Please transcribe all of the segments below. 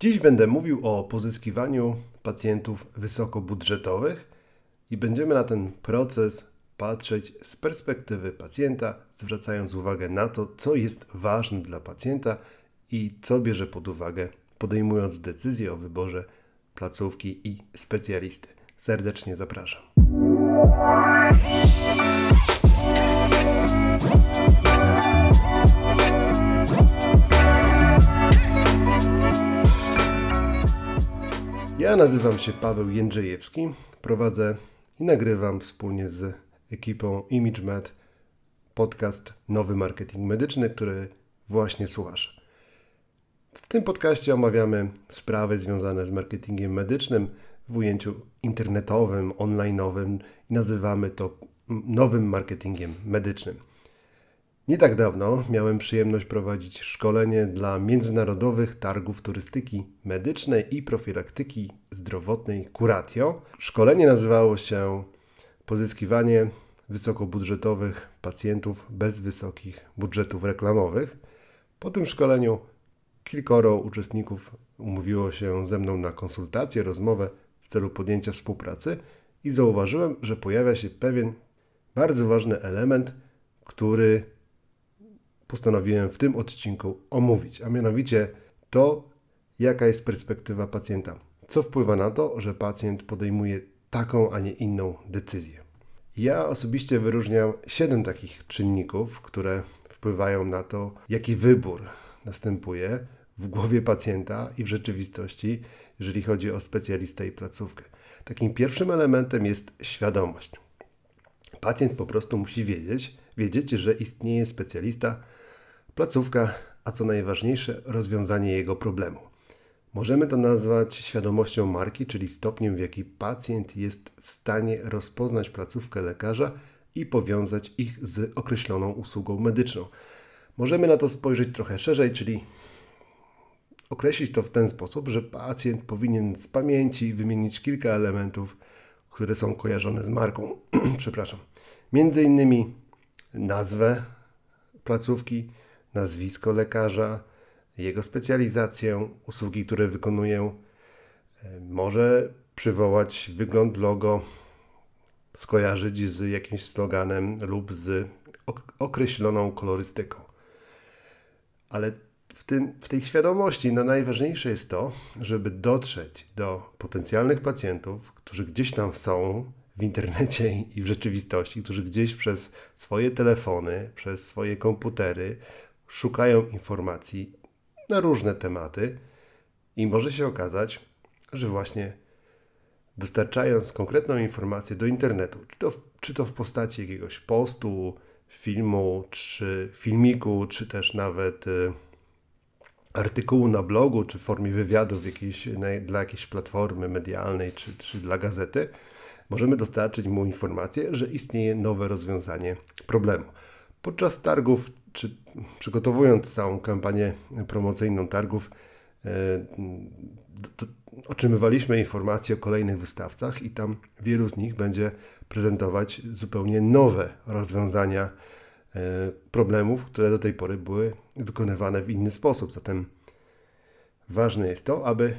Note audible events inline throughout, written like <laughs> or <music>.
Dziś będę mówił o pozyskiwaniu pacjentów wysokobudżetowych i będziemy na ten proces patrzeć z perspektywy pacjenta, zwracając uwagę na to, co jest ważne dla pacjenta i co bierze pod uwagę, podejmując decyzję o wyborze placówki i specjalisty. Serdecznie zapraszam. Ja nazywam się Paweł Jędrzejewski, prowadzę i nagrywam wspólnie z ekipą ImageMed podcast Nowy Marketing Medyczny, który właśnie słuchasz. W tym podcaście omawiamy sprawy związane z marketingiem medycznym w ujęciu internetowym, online'owym i nazywamy to nowym marketingiem medycznym. Nie tak dawno miałem przyjemność prowadzić szkolenie dla międzynarodowych targów turystyki medycznej i profilaktyki zdrowotnej Curatio. Szkolenie nazywało się Pozyskiwanie wysokobudżetowych pacjentów bez wysokich budżetów reklamowych. Po tym szkoleniu kilkoro uczestników umówiło się ze mną na konsultację, rozmowę w celu podjęcia współpracy i zauważyłem, że pojawia się pewien bardzo ważny element, który postanowiłem w tym odcinku omówić, a mianowicie to, jaka jest perspektywa pacjenta. Co wpływa na to, że pacjent podejmuje taką, a nie inną decyzję. Ja osobiście wyróżniam 7 takich czynników, które wpływają na to, jaki wybór następuje w głowie pacjenta i w rzeczywistości, jeżeli chodzi o specjalistę i placówkę. Takim pierwszym elementem jest świadomość. Pacjent po prostu musi wiedzieć, wiedzieć, że istnieje specjalista, placówka, a co najważniejsze, rozwiązanie jego problemu. Możemy to nazwać świadomością marki, czyli stopniem, w jaki pacjent jest w stanie rozpoznać placówkę lekarza i powiązać ich z określoną usługą medyczną. Możemy na to spojrzeć trochę szerzej, czyli określić to w ten sposób, że pacjent powinien z pamięci wymienić kilka elementów, które są kojarzone z marką. <clears throat> Przepraszam. Między innymi nazwę placówki, nazwisko lekarza, jego specjalizację, usługi, które wykonuję. Może przywołać wygląd logo, skojarzyć z jakimś sloganem lub z określoną kolorystyką. Ale w, tym, w tej świadomości no najważniejsze jest to, żeby dotrzeć do potencjalnych pacjentów, którzy gdzieś tam są w internecie i w rzeczywistości, którzy gdzieś przez swoje telefony, przez swoje komputery szukają informacji na różne tematy i może się okazać, że właśnie dostarczając konkretną informację do internetu, czy to w, czy to w postaci jakiegoś postu, filmu, czy filmiku, czy też nawet y, artykułu na blogu, czy w formie wywiadów jakiejś, na, dla jakiejś platformy medialnej, czy, czy dla gazety, możemy dostarczyć mu informację, że istnieje nowe rozwiązanie problemu. Podczas targów czy przygotowując całą kampanię promocyjną targów, e, otrzymywaliśmy informacje o kolejnych wystawcach i tam wielu z nich będzie prezentować zupełnie nowe rozwiązania e, problemów, które do tej pory były wykonywane w inny sposób. Zatem ważne jest to, aby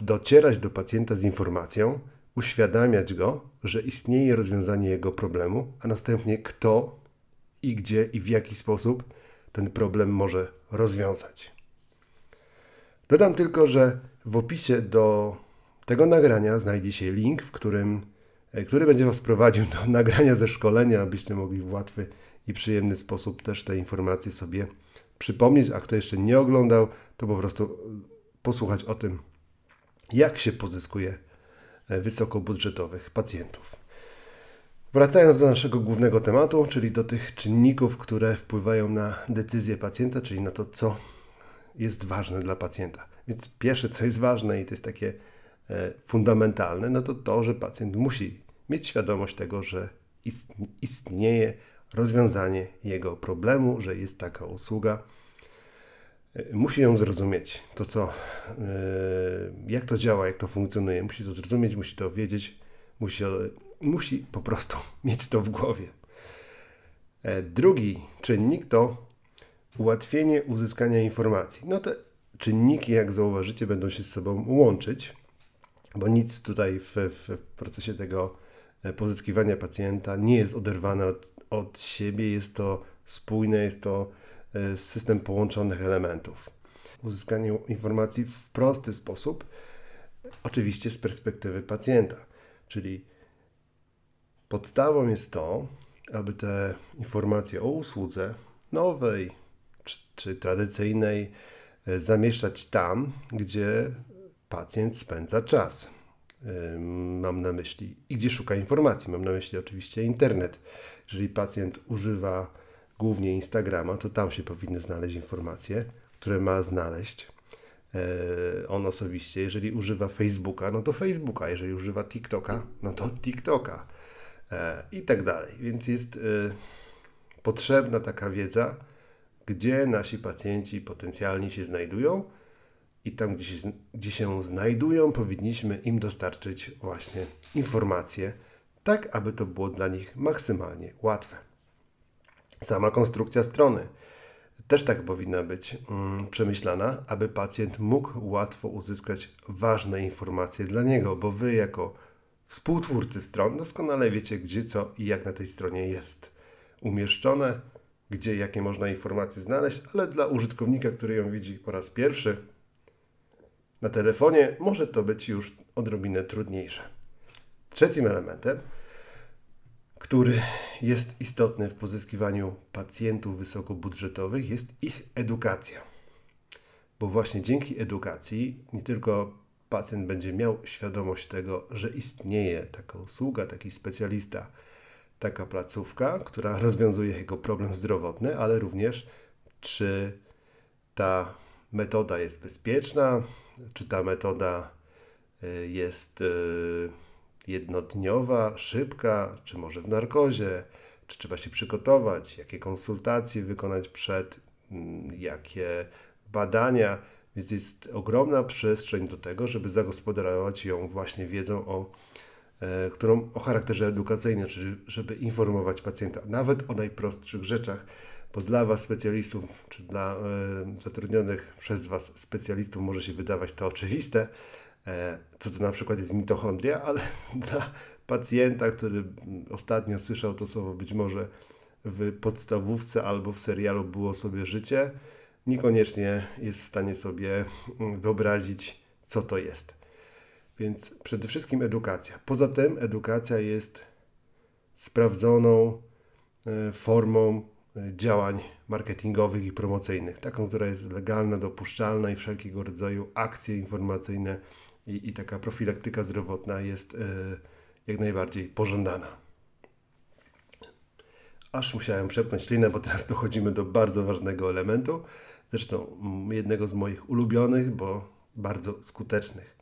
docierać do pacjenta z informacją, uświadamiać go, że istnieje rozwiązanie jego problemu, a następnie kto i gdzie i w jaki sposób ten problem może rozwiązać. Dodam tylko, że w opisie do tego nagrania znajdzie się link, w którym, e, który będzie Was prowadził do <laughs> nagrania ze szkolenia, abyście mogli w łatwy i przyjemny sposób też te informacje sobie przypomnieć. A kto jeszcze nie oglądał, to po prostu e, posłuchać o tym, jak się pozyskuje e, wysokobudżetowych pacjentów. Wracając do naszego głównego tematu, czyli do tych czynników, które wpływają na decyzję pacjenta, czyli na to, co jest ważne dla pacjenta. Więc pierwsze, co jest ważne i to jest takie e, fundamentalne, no to to, że pacjent musi mieć świadomość tego, że istnieje rozwiązanie jego problemu, że jest taka usługa. E, musi ją zrozumieć, to co, e, jak to działa, jak to funkcjonuje, musi to zrozumieć, musi to wiedzieć, musi musi po prostu <laughs> mieć to w głowie. E, drugi czynnik to ułatwienie uzyskania informacji. No to czynniki, jak zauważycie, będą się z sobą łączyć, bo nic tutaj w, w procesie tego e, pozyskiwania pacjenta nie jest oderwane od, od siebie, jest to spójne, jest to e, system połączonych elementów. Uzyskanie informacji w prosty sposób, oczywiście z perspektywy pacjenta, czyli podstawą jest to, aby te informacje o usłudze nowej czy, czy tradycyjnej e, zamieszczać tam, gdzie pacjent spędza czas. Mam na myśli i gdzie szuka informacji. Mam na myśli oczywiście internet. Jeżeli pacjent używa głównie Instagrama, to tam się powinny znaleźć informacje, które ma znaleźć e, on osobiście. Jeżeli używa Facebooka, no to Facebooka. Jeżeli używa TikToka, no to TikToka. E, I tak dalej. Więc jest potrzebna taka wiedza, gdzie nasi pacjenci potencjalni się znajdują i tam, gdzie się, gdzie się znajdują, powinniśmy im dostarczyć właśnie informacje, tak aby to było dla nich maksymalnie łatwe. Sama konstrukcja strony też tak powinna być mm, przemyślana, aby pacjent mógł łatwo uzyskać ważne informacje dla niego, bo wy jako współtwórcy stron doskonale wiecie, gdzie co i jak na tej stronie jest umieszczone, gdzie jakie można informacje znaleźć, ale dla użytkownika, który ją widzi po raz pierwszy na telefonie, może to być już odrobinę trudniejsze. Trzecim elementem, który jest istotny w pozyskiwaniu pacjentów wysokobudżetowych, jest ich edukacja. Bo właśnie dzięki edukacji nie tylko pacjent będzie miał świadomość tego, że istnieje taka usługa, taki specjalista, taka placówka, która rozwiązuje jego problem zdrowotny, ale również czy ta metoda jest bezpieczna, czy ta metoda y, jest y, jednodniowa, szybka, czy może w narkozie, czy trzeba się przygotować, jakie konsultacje wykonać przed, mm, jakie badania. Więc jest ogromna przestrzeń do tego, żeby zagospodarować ją właśnie wiedzą o E, którą o charakterze edukacyjnym, czyli żeby informować pacjenta nawet o najprostszych rzeczach, bo dla Was specjalistów, czy dla e, zatrudnionych przez Was specjalistów może się wydawać to oczywiste, e, co to na przykład jest mitochondria, <laughs> ale dla pacjenta, który ostatnio słyszał to słowo być może w podstawówce albo w serialu Było sobie życie, niekoniecznie jest w stanie sobie wyobrazić, co to jest. Więc przede wszystkim edukacja. Poza tym edukacja jest sprawdzoną e, formą e, działań marketingowych i promocyjnych, taką, która jest legalna, dopuszczalna i wszelkiego rodzaju akcje informacyjne i, i taka profilaktyka zdrowotna jest e, jak najbardziej pożądana. Aż musiałem przepnąć linę, bo teraz dochodzimy do bardzo ważnego elementu, zresztą jednego z moich ulubionych, bo bardzo skutecznych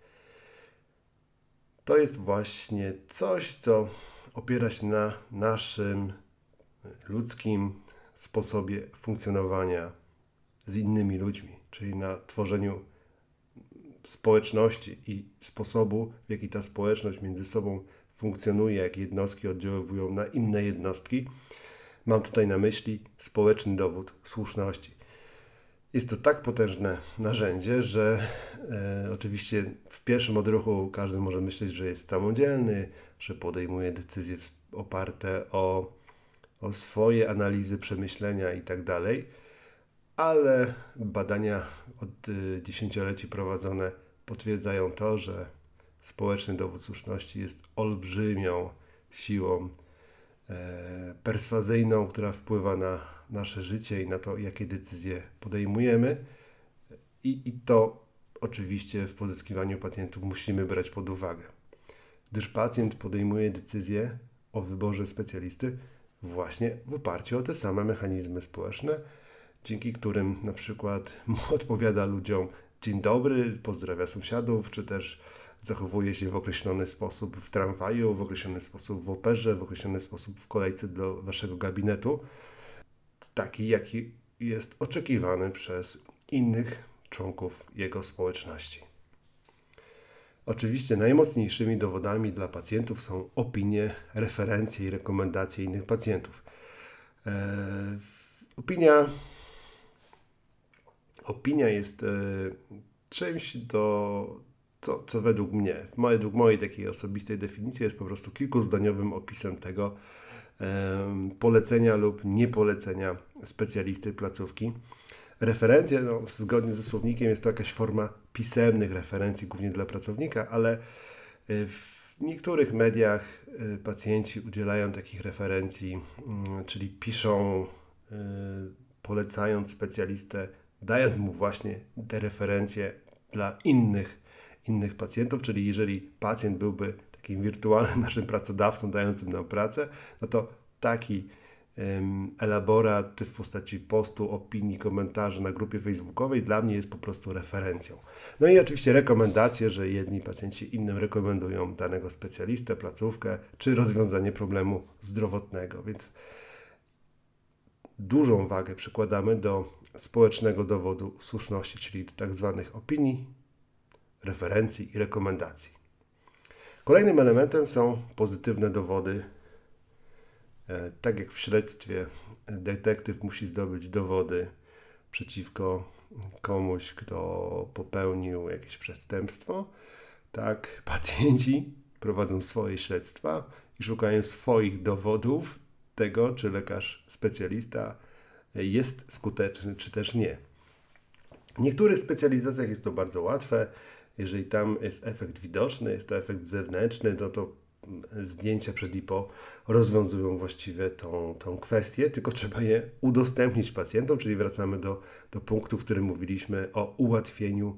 to jest właśnie coś, co opiera się na naszym ludzkim sposobie funkcjonowania z innymi ludźmi, czyli na tworzeniu społeczności i sposobu, w jaki ta społeczność między sobą funkcjonuje, jak jednostki oddziaływują na inne jednostki. Mam tutaj na myśli społeczny dowód słuszności. Jest to tak potężne narzędzie, że e, oczywiście w pierwszym odruchu każdy może myśleć, że jest samodzielny, że podejmuje decyzje oparte o, o swoje analizy, przemyślenia itd., tak ale badania od e, dziesięcioleci prowadzone potwierdzają to, że społeczny dowód słuszności jest olbrzymią siłą e, perswazyjną, która wpływa na nasze życie i na to, jakie decyzje podejmujemy. I, I to oczywiście w pozyskiwaniu pacjentów musimy brać pod uwagę, gdyż pacjent podejmuje decyzję o wyborze specjalisty właśnie w oparciu o te same mechanizmy społeczne, dzięki którym na przykład <laughs> odpowiada ludziom dzień dobry, pozdrawia sąsiadów, czy też zachowuje się w określony sposób w tramwaju, w określony sposób w operze, w określony sposób w kolejce do waszego gabinetu taki, jaki jest oczekiwany przez innych członków jego społeczności. Oczywiście najmocniejszymi dowodami dla pacjentów są opinie, referencje i rekomendacje innych pacjentów. Eee, opinia Opinia jest czymś do, co, co według mnie, według mojej takiej osobistej definicji jest po prostu kilkuzdaniowym opisem tego polecenia lub niepolecenia specjalisty placówki. Referencje, no, zgodnie ze słownikiem, jest to jakaś forma pisemnych referencji, głównie dla pracownika, ale w niektórych mediach y, pacjenci udzielają takich referencji, mm, czyli piszą, y, polecając specjalistę, dając mu właśnie te referencje dla innych, innych pacjentów, czyli jeżeli pacjent byłby takim wirtualnym <laughs> naszym pracodawcą dającym nam pracę, no to taki elaborat w postaci postu, opinii, komentarzy na grupie facebookowej dla mnie jest po prostu referencją. No i oczywiście rekomendacje, że jedni pacjenci innym rekomendują danego specjalistę, placówkę czy rozwiązanie problemu zdrowotnego, więc dużą wagę przykładamy do społecznego dowodu słuszności, czyli tak zwanych opinii, referencji i rekomendacji. Kolejnym elementem są pozytywne dowody E, tak jak w śledztwie, detektyw musi zdobyć dowody przeciwko komuś, kto popełnił jakieś przestępstwo, tak <laughs> pacjenci prowadzą swoje śledztwa i szukają swoich dowodów tego, czy lekarz specjalista jest skuteczny, czy też nie. W niektórych specjalizacjach jest to bardzo łatwe. Jeżeli tam jest efekt widoczny, jest to efekt zewnętrzny, no to zdjęcia przed IPO rozwiązują właściwie tą, tą kwestię, tylko trzeba je udostępnić pacjentom, czyli wracamy do, do punktu, w którym mówiliśmy o ułatwieniu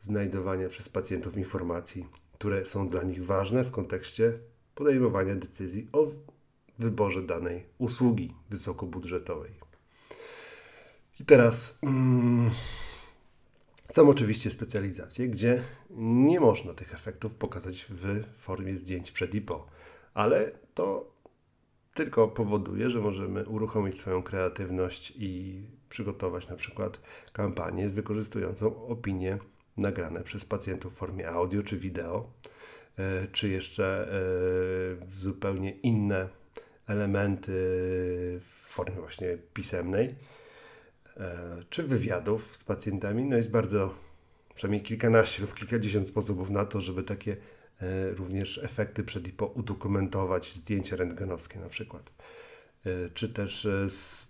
znajdowania przez pacjentów informacji, które są dla nich ważne w kontekście podejmowania decyzji o wyborze danej usługi wysokobudżetowej. I teraz. Mm, są oczywiście specjalizacje, gdzie nie można tych efektów pokazać w formie zdjęć przed i po, ale to tylko powoduje, że możemy uruchomić swoją kreatywność i przygotować na przykład kampanię wykorzystującą opinie nagrane przez pacjentów w formie audio czy wideo, e, czy jeszcze e, zupełnie inne elementy w formie właśnie pisemnej czy wywiadów z pacjentami. No jest bardzo, przynajmniej kilkanaście lub kilkadziesiąt sposobów na to, żeby takie e, również efekty przed i po udokumentować, zdjęcia rentgenowskie na przykład. E, czy też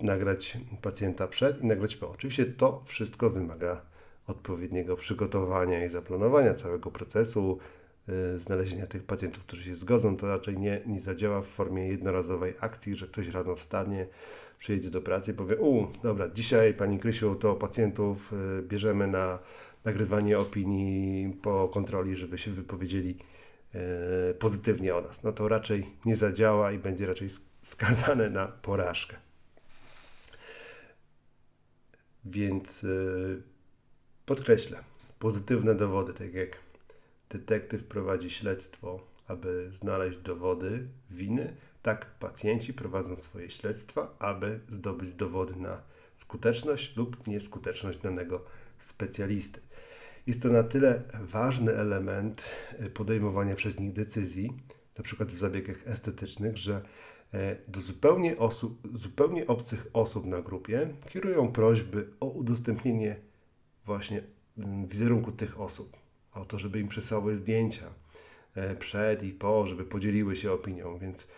nagrać pacjenta przed i nagrać po. Oczywiście to wszystko wymaga odpowiedniego przygotowania i zaplanowania całego procesu, znalezienia tych pacjentów, którzy się zgodzą, to raczej nie, nie zadziała w formie jednorazowej akcji, że ktoś rano wstanie, przyjedzie do pracy i powie, u, dobra, dzisiaj Pani Krysiu, to pacjentów y, bierzemy na nagrywanie opinii po kontroli, żeby się wypowiedzieli y, pozytywnie o nas. No to raczej nie zadziała i będzie raczej skazane na porażkę. Więc y, podkreślę, pozytywne dowody, tak jak detektyw prowadzi śledztwo, aby znaleźć dowody winy, tak pacjenci prowadzą swoje śledztwa, aby zdobyć dowody na skuteczność lub nieskuteczność danego specjalisty. Jest to na tyle ważny element e, podejmowania przez nich decyzji, na przykład w zabiegach estetycznych, że e, do zupełnie, osób, zupełnie obcych osób na grupie kierują prośby o udostępnienie właśnie mm, wizerunku tych osób, o to, żeby im przysłały zdjęcia e, przed i po, żeby podzieliły się opinią, więc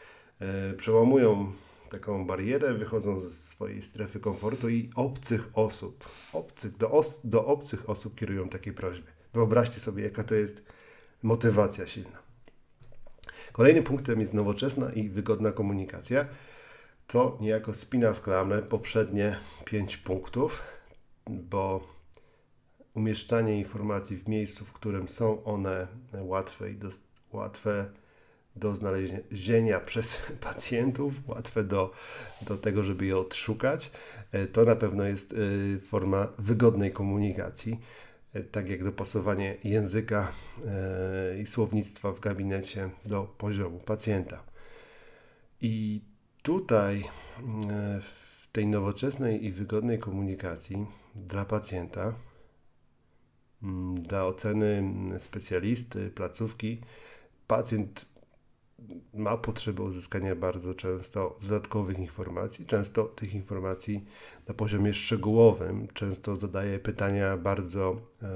E, przełamują taką barierę, wychodzą ze swojej strefy komfortu i obcych osób, obcych, do, os, do obcych osób kierują takie prośby. Wyobraźcie sobie, jaka to jest motywacja silna. Kolejnym punktem jest nowoczesna i wygodna komunikacja. To niejako spina w klamę poprzednie pięć punktów, bo umieszczanie informacji w miejscu, w którym są one łatwe i łatwe do znalezienia <laughs> przez pacjentów, łatwe do, do tego, żeby je odszukać. E, to na pewno jest e, forma wygodnej komunikacji, e, tak jak dopasowanie języka i słownictwa w gabinecie do poziomu pacjenta. I tutaj w tej nowoczesnej i wygodnej komunikacji dla pacjenta, dla oceny specjalisty, placówki, pacjent ma potrzebę uzyskania bardzo często dodatkowych informacji, często tych informacji na poziomie szczegółowym, często zadaje pytania bardzo e,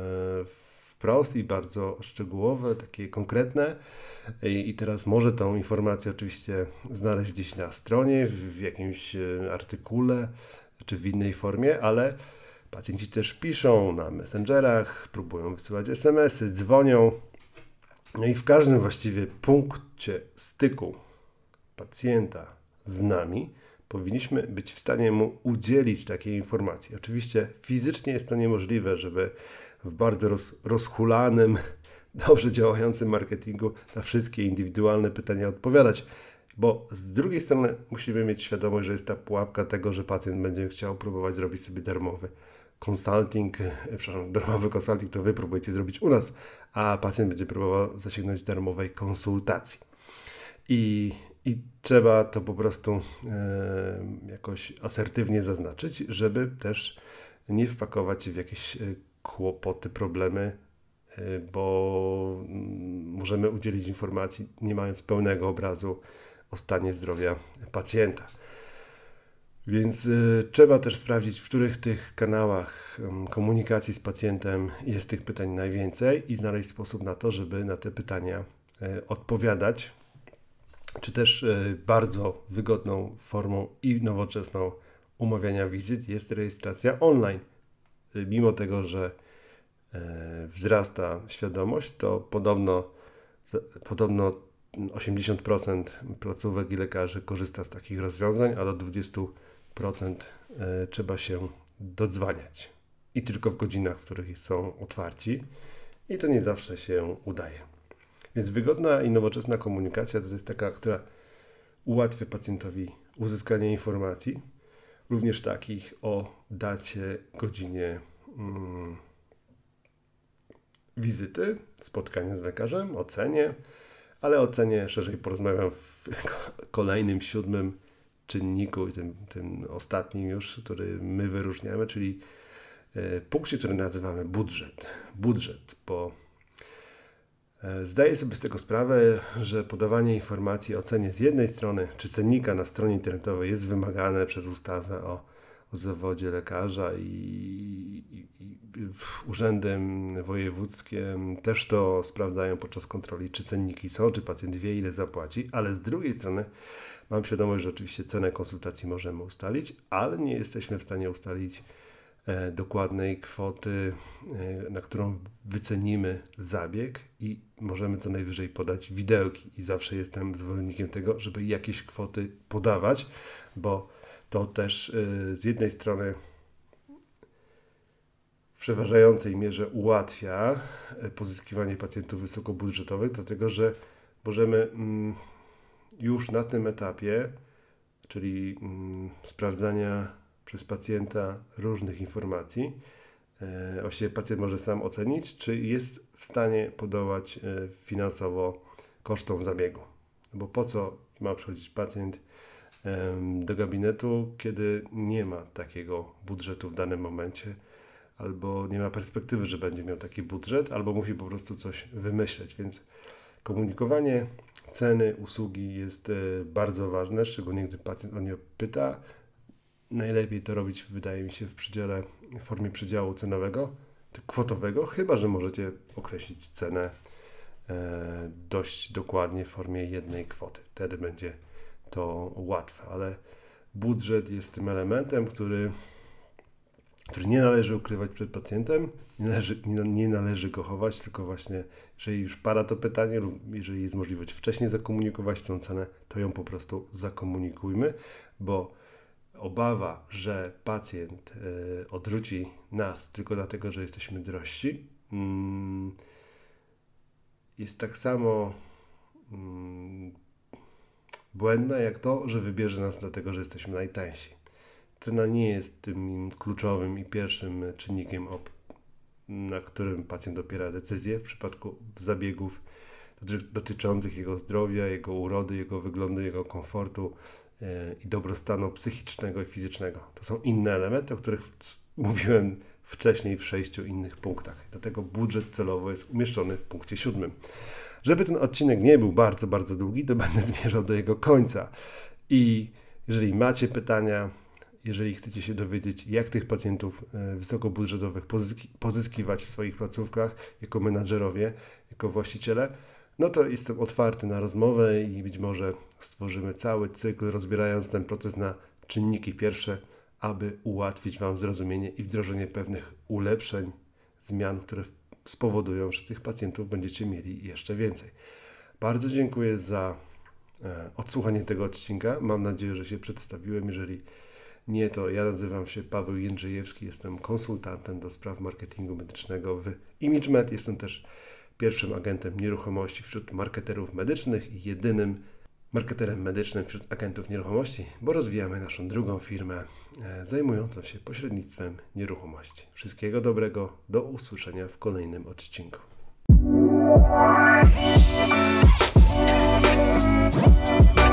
wprost i bardzo szczegółowe, takie konkretne. I, I, teraz może tą informację oczywiście znaleźć gdzieś na stronie, w, w jakimś e, artykule czy w innej formie, ale pacjenci też piszą na messengerach, próbują wysyłać SMS-y, dzwonią. No i w każdym właściwie punkcie styku pacjenta z nami powinniśmy być w stanie mu udzielić takiej informacji. Oczywiście fizycznie jest to niemożliwe, żeby w bardzo roz, rozhulanym, <laughs> dobrze działającym marketingu na wszystkie indywidualne pytania odpowiadać. Bo z drugiej strony musimy mieć świadomość, że jest ta pułapka tego, że pacjent będzie chciał próbować zrobić sobie darmowy consulting, e, przepraszam, darmowy consulting to wy próbujecie zrobić u nas, a pacjent będzie próbował zasięgnąć darmowej konsultacji. I, i trzeba to po prostu e, jakoś asertywnie zaznaczyć, żeby też nie wpakować w jakieś e, kłopoty, problemy, bo mm, możemy udzielić informacji nie mając pełnego obrazu o stanie zdrowia pacjenta. Więc y, trzeba też sprawdzić, w których tych kanałach y, komunikacji z pacjentem jest tych pytań najwięcej i znaleźć sposób na to, żeby na te pytania y, odpowiadać. Czy też y, bardzo wygodną formą i nowoczesną umawiania wizyt jest rejestracja online. Y, mimo tego, że y, wzrasta świadomość, to podobno, podobno 80% placówek i lekarzy korzysta z takich rozwiązań, a do 20% e, trzeba się dodzwaniać. I tylko w godzinach, w których są otwarci. I to nie zawsze się udaje. Więc wygodna i nowoczesna komunikacja to jest taka, która ułatwia pacjentowi uzyskanie informacji, również takich o dacie, godzinie mm, wizyty, spotkania z lekarzem, ocenie, ale o cenie szerzej porozmawiam w <laughs> kolejnym, siódmym czynniku, tym, tym ostatnim już, który my wyróżniamy, czyli e, punkcie, który nazywamy budżet. Budżet, bo e, zdaję sobie z tego sprawę, że podawanie informacji o cenie z jednej strony, czy cennika na stronie internetowej jest wymagane przez ustawę o, o zawodzie lekarza i, i, i urzędem wojewódzkim też to sprawdzają podczas kontroli, czy cenniki są, czy pacjent wie, ile zapłaci, ale z drugiej strony mam świadomość, że oczywiście cenę konsultacji możemy ustalić, ale nie jesteśmy w stanie ustalić e, dokładnej kwoty, e, na którą wycenimy zabieg i możemy co najwyżej podać widełki. I zawsze jestem zwolennikiem tego, żeby jakieś kwoty podawać, bo to też e, z jednej strony w przeważającej mierze ułatwia pozyskiwanie pacjentów wysokobudżetowych, dlatego że możemy mm, już na tym etapie, czyli mm, sprawdzania przez pacjenta różnych informacji, e, właściwie pacjent może sam ocenić, czy jest w stanie podołać e, finansowo kosztom zabiegu. Bo po co ma przychodzić pacjent do gabinetu, kiedy nie ma takiego budżetu w danym momencie? albo nie ma perspektywy, że będzie miał taki budżet, albo musi po prostu coś wymyśleć. Więc komunikowanie ceny usługi jest e, bardzo ważne, szczególnie gdy pacjent o nie pyta. Najlepiej to robić, wydaje mi się, w przedziale, w formie przedziału cenowego, kwotowego, chyba że możecie określić cenę e, dość dokładnie w formie jednej kwoty. Wtedy będzie to łatwe, ale budżet jest tym elementem, który który nie należy ukrywać przed pacjentem, nie należy, nie, nie należy go chować, tylko właśnie, jeżeli już pada to pytanie lub jeżeli jest możliwość wcześniej zakomunikować tą cenę, to ją po prostu zakomunikujmy, bo obawa, że pacjent y, odrzuci nas tylko dlatego, że jesteśmy drożsi, mm, jest tak samo mm, błędna jak to, że wybierze nas dlatego, że jesteśmy najtańsi. Cena nie jest tym kluczowym i pierwszym czynnikiem, na którym pacjent opiera decyzję w przypadku zabiegów dotyczących jego zdrowia, jego urody, jego wyglądu, jego komfortu e, i dobrostanu psychicznego i fizycznego. To są inne elementy, o których mówiłem wcześniej w sześciu innych punktach. Dlatego budżet celowo jest umieszczony w punkcie siódmym. Żeby ten odcinek nie był bardzo, bardzo długi, to będę <laughs> zmierzał do jego końca. I jeżeli macie pytania, jeżeli chcecie się dowiedzieć, jak tych pacjentów e, wysokobudżetowych pozyski pozyskiwać w swoich placówkach jako menadżerowie, jako właściciele, no to jestem otwarty na rozmowę i być może stworzymy cały cykl, rozbierając ten proces na czynniki pierwsze, aby ułatwić Wam zrozumienie i wdrożenie pewnych ulepszeń, zmian, które spowodują, że tych pacjentów będziecie mieli jeszcze więcej. Bardzo dziękuję za e, odsłuchanie tego odcinka. Mam nadzieję, że się przedstawiłem. Jeżeli nie, to ja nazywam się Paweł Jędrzejewski, jestem konsultantem do spraw marketingu medycznego w ImageMed. Jestem też pierwszym agentem nieruchomości wśród marketerów medycznych i jedynym marketerem medycznym wśród agentów nieruchomości, bo rozwijamy naszą drugą firmę e, zajmującą się pośrednictwem nieruchomości. Wszystkiego dobrego, do usłyszenia w kolejnym odcinku. Thank you.